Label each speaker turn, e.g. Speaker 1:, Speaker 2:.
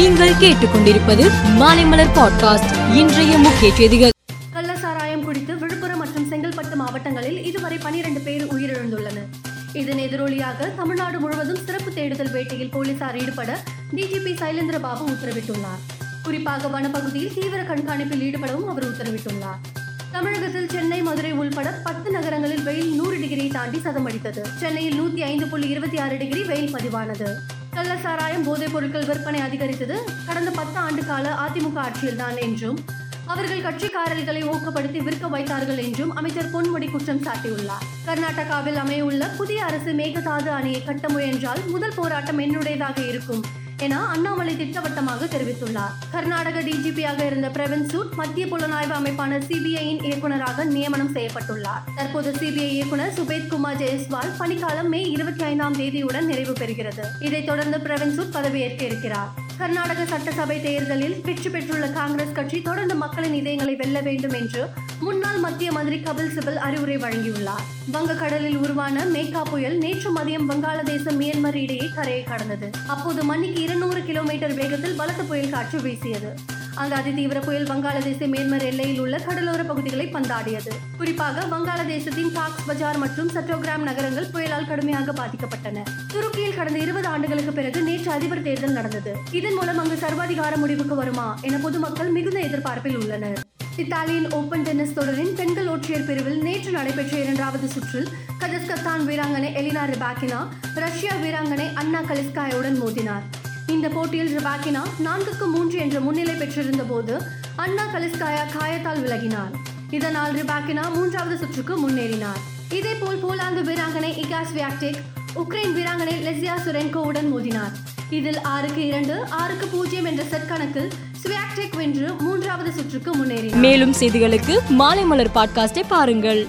Speaker 1: நீங்கள் கேட்டுக்கொண்டிருப்பது மாலைமலர் பாட்காஸ்ட். இன்றைய முக்கிய செய்திகள்.
Speaker 2: கள்ளசாராயம் குடித்து விழுப்புரம் மற்றும் செங்கல்பட்டு மாவட்டங்களில் இதுவரை பனிரெண்டு பேர் உயிரிழந்துள்ளனர். இதன் எதிரொலியாக தமிழ்நாடு முழுவதும் சிறப்பு தேடுதல் வேட்டையில் போலீசார் ஈடுபட டிஜிபி சைலேந்திர பாபு உத்தரவிட்டுள்ளார். குறிப்பாக வனப்பகுதியில் தீவிர கண்காணிப்பில் ஈடுபடவும் அவர் உத்தரவிட்டுள்ளார். தமிழகத்தில் சென்னை மதுரை உள்பட பத்து நகரங்களில் வெயில் நூறு டிகிரியை தாண்டி சதமடித்தது. சென்னையில் நூத்தி ஐந்து புள்ளி இருபத்தி ஆறு டிகிரி வெயில் பதிவானது. கள்ள சாராயம் போதைப் பொருட்கள் விற்பனை அதிகரித்தது. கடந்த பத்து ஆண்டு கால அதிமுக ஆட்சியில்தான் என்றும் அவர்கள் கட்சிக்காரர்களை ஊக்கப்படுத்தி விற்க வைத்தார்கள் என்றும் அமைச்சர் பொன்முடி குற்றம் சாட்டியுள்ளார். கர்நாடகாவில் அமையவுள்ள புதிய அரசு மேகதாது அணையை கட்ட முயன்றால் முதல் போராட்டம் என்னுடையதாக இருக்கும். என அண்ணாமலை திட்டவட்டமாக தெரிவித்துள்ளார். கர்நாடக டிஜிபியாக இருந்த பிரவீன் சூட் மத்திய புலனாய்வு அமைப்பான சிபிஐயின் இயக்குநராக நியமனம் செய்யப்பட்டுள்ளார். தற்போது சிபிஐ இயக்குனர் சுபேத் குமார் ஜெயஸ்வால் பணிக்காலம் மே இருபத்தி ஐந்தாம் தேதியுடன் நிறைவு பெறுகிறது. இதைத் தொடர்ந்து பிரவீன் சூட் பதவியேற்க இருக்கிறார். கர்நாடக சட்டசபை தேர்தலில் வெற்றி பெற்றுள்ள காங்கிரஸ் கட்சி தொடர்ந்து மக்களின் இதயங்களை வெல்ல வேண்டும் என்று முன்னாள் மத்திய மந்திரி கபில் சிபல் அறிவுரை வழங்கியுள்ளார். வங்கக்கடலில் உருவான மேக்கா புயல் நேற்று மதியம் வங்காளதேசம் மியான்மர் இடையே கரையை கடந்தது. அப்போது மணிக்கு இருநூறு கிலோமீட்டர் வேகத்தில் பலத்த புயல் காற்று வீசியது. அங்கு அதிதீவிர புயல் வங்காளதேச மேன்மர் எல்லையில் உள்ள கடலோர பகுதிகளை பந்தாடியது. குறிப்பாக வங்காளதேசத்தின் காக்ஸ் பஜார் மற்றும் சட்டோகிராம் நகரங்கள் புயலால் கடுமையாக பாதிக்கப்பட்டன. துருக்கியில் கடந்த இருபது ஆண்டுகளுக்கு பிறகு நேற்று அதிபர் தேர்தல் நடந்தது. இதன் மூலம் அங்கு சர்வாதிகார முடிவுக்கு வருமா என பொதுமக்கள் மிகுந்த எதிர்பார்ப்பில் உள்ளனர். இத்தாலியன் ஓபன் டென்னிஸ் தொடரின் பெண்கள் ஒற்றையர் பிரிவில் நேற்று நடைபெற்ற இரண்டாவது சுற்றில் கஜஸ்கத்தான் வீராங்கனை எலினா ரிபாக்கினா ரஷ்யா வீராங்கனை அன்னா கலிஸ்காயுடன் மோதினார். இந்த போட்டியில் ரிபாக்கினா நான்குக்கு மூன்று என்ற முன்னிலை பெற்றிருந்த போது அன்னா கலிஸ்காயா காயத்தால் விலகினார். இதனால் ரிபாக்கினா மூன்றாவது சுற்றுக்கு முன்னேறினார். இதேபோல் போலாந்து வீராங்கனை இகாஸ் வியாக்டிக் உக்ரைன் வீராங்கனை லெசியா சுரென்கோவுடன் மோதினார். இதில் ஆறுக்கு இரண்டு ஆறுக்கு பூஜ்ஜியம் என்ற செட் கணக்கில் ஸ்வியாக்டெக் வென்று மூன்றாவது சுற்றுக்கு முன்னேறி
Speaker 1: மேலும் செய்திகளுக்கு மாலைமலர் பாட்காஸ்டை பாருங்கள்.